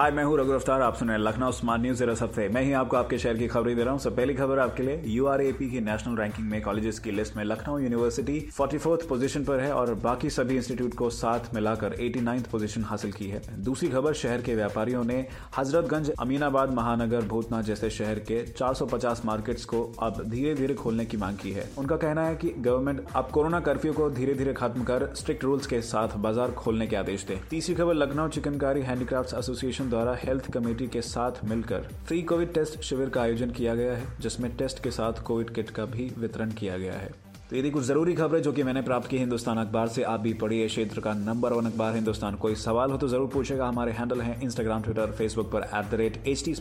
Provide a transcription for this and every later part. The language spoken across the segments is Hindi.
हाय, मैं हूँ रघु अफ्तार आप सुन रहे हैं लखनऊ स्मार्ट न्यूज़, जरा सबसे। मैं ही आपको आपके शहर की खबरें दे रहा हूँ। सब पहली खबर आपके लिए। यू की नेशनल रैंकिंग में कॉलेजेस की लिस्ट में लखनऊ यूनिवर्सिटी 44th पोजीशन पर है और बाकी सभी इंस्टीट्यूट को साथ मिलाकर 89th पोजीशन हासिल की है। दूसरी खबर, शहर के व्यापारियों ने हजरतगंज, अमीनाबाद, महानगर, भूतनाथ जैसे शहर के 450 मार्केट्स को अब धीरे धीरे खोलने की मांग की है। उनका कहना है कि गवर्नमेंट अब कोरोना कर्फ्यू को धीरे धीरे खत्म कर स्ट्रिक्ट रूल्स के साथ बाज़ार खोलने के आदेश दे। तीसरी खबर, लखनऊ चिकनकारी हैंडीक्राफ्ट एसोसिएशन द्वारा हेल्थ कमेटी के साथ मिलकर फ्री कोविड टेस्ट शिविर का आयोजन किया गया है, जिसमें टेस्ट के साथ कोविड किट का भी वितरण किया गया है। तो ये थी कुछ ज़रूरी खबरें जो कि मैंने प्राप्त की हिंदुस्तान अखबार से। आप भी पढ़िए क्षेत्र का नंबर वन अखबार हिंदुस्तान। कोई सवाल हो तो ज़रूर पूछेगा। हमारे हैंडल है इंस्टाग्राम ट्विटर फेसबुक पर at the rate H T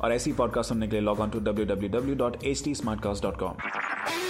और ऐसी पॉडकास्ट सुनने के लिए log on to W W W dot H T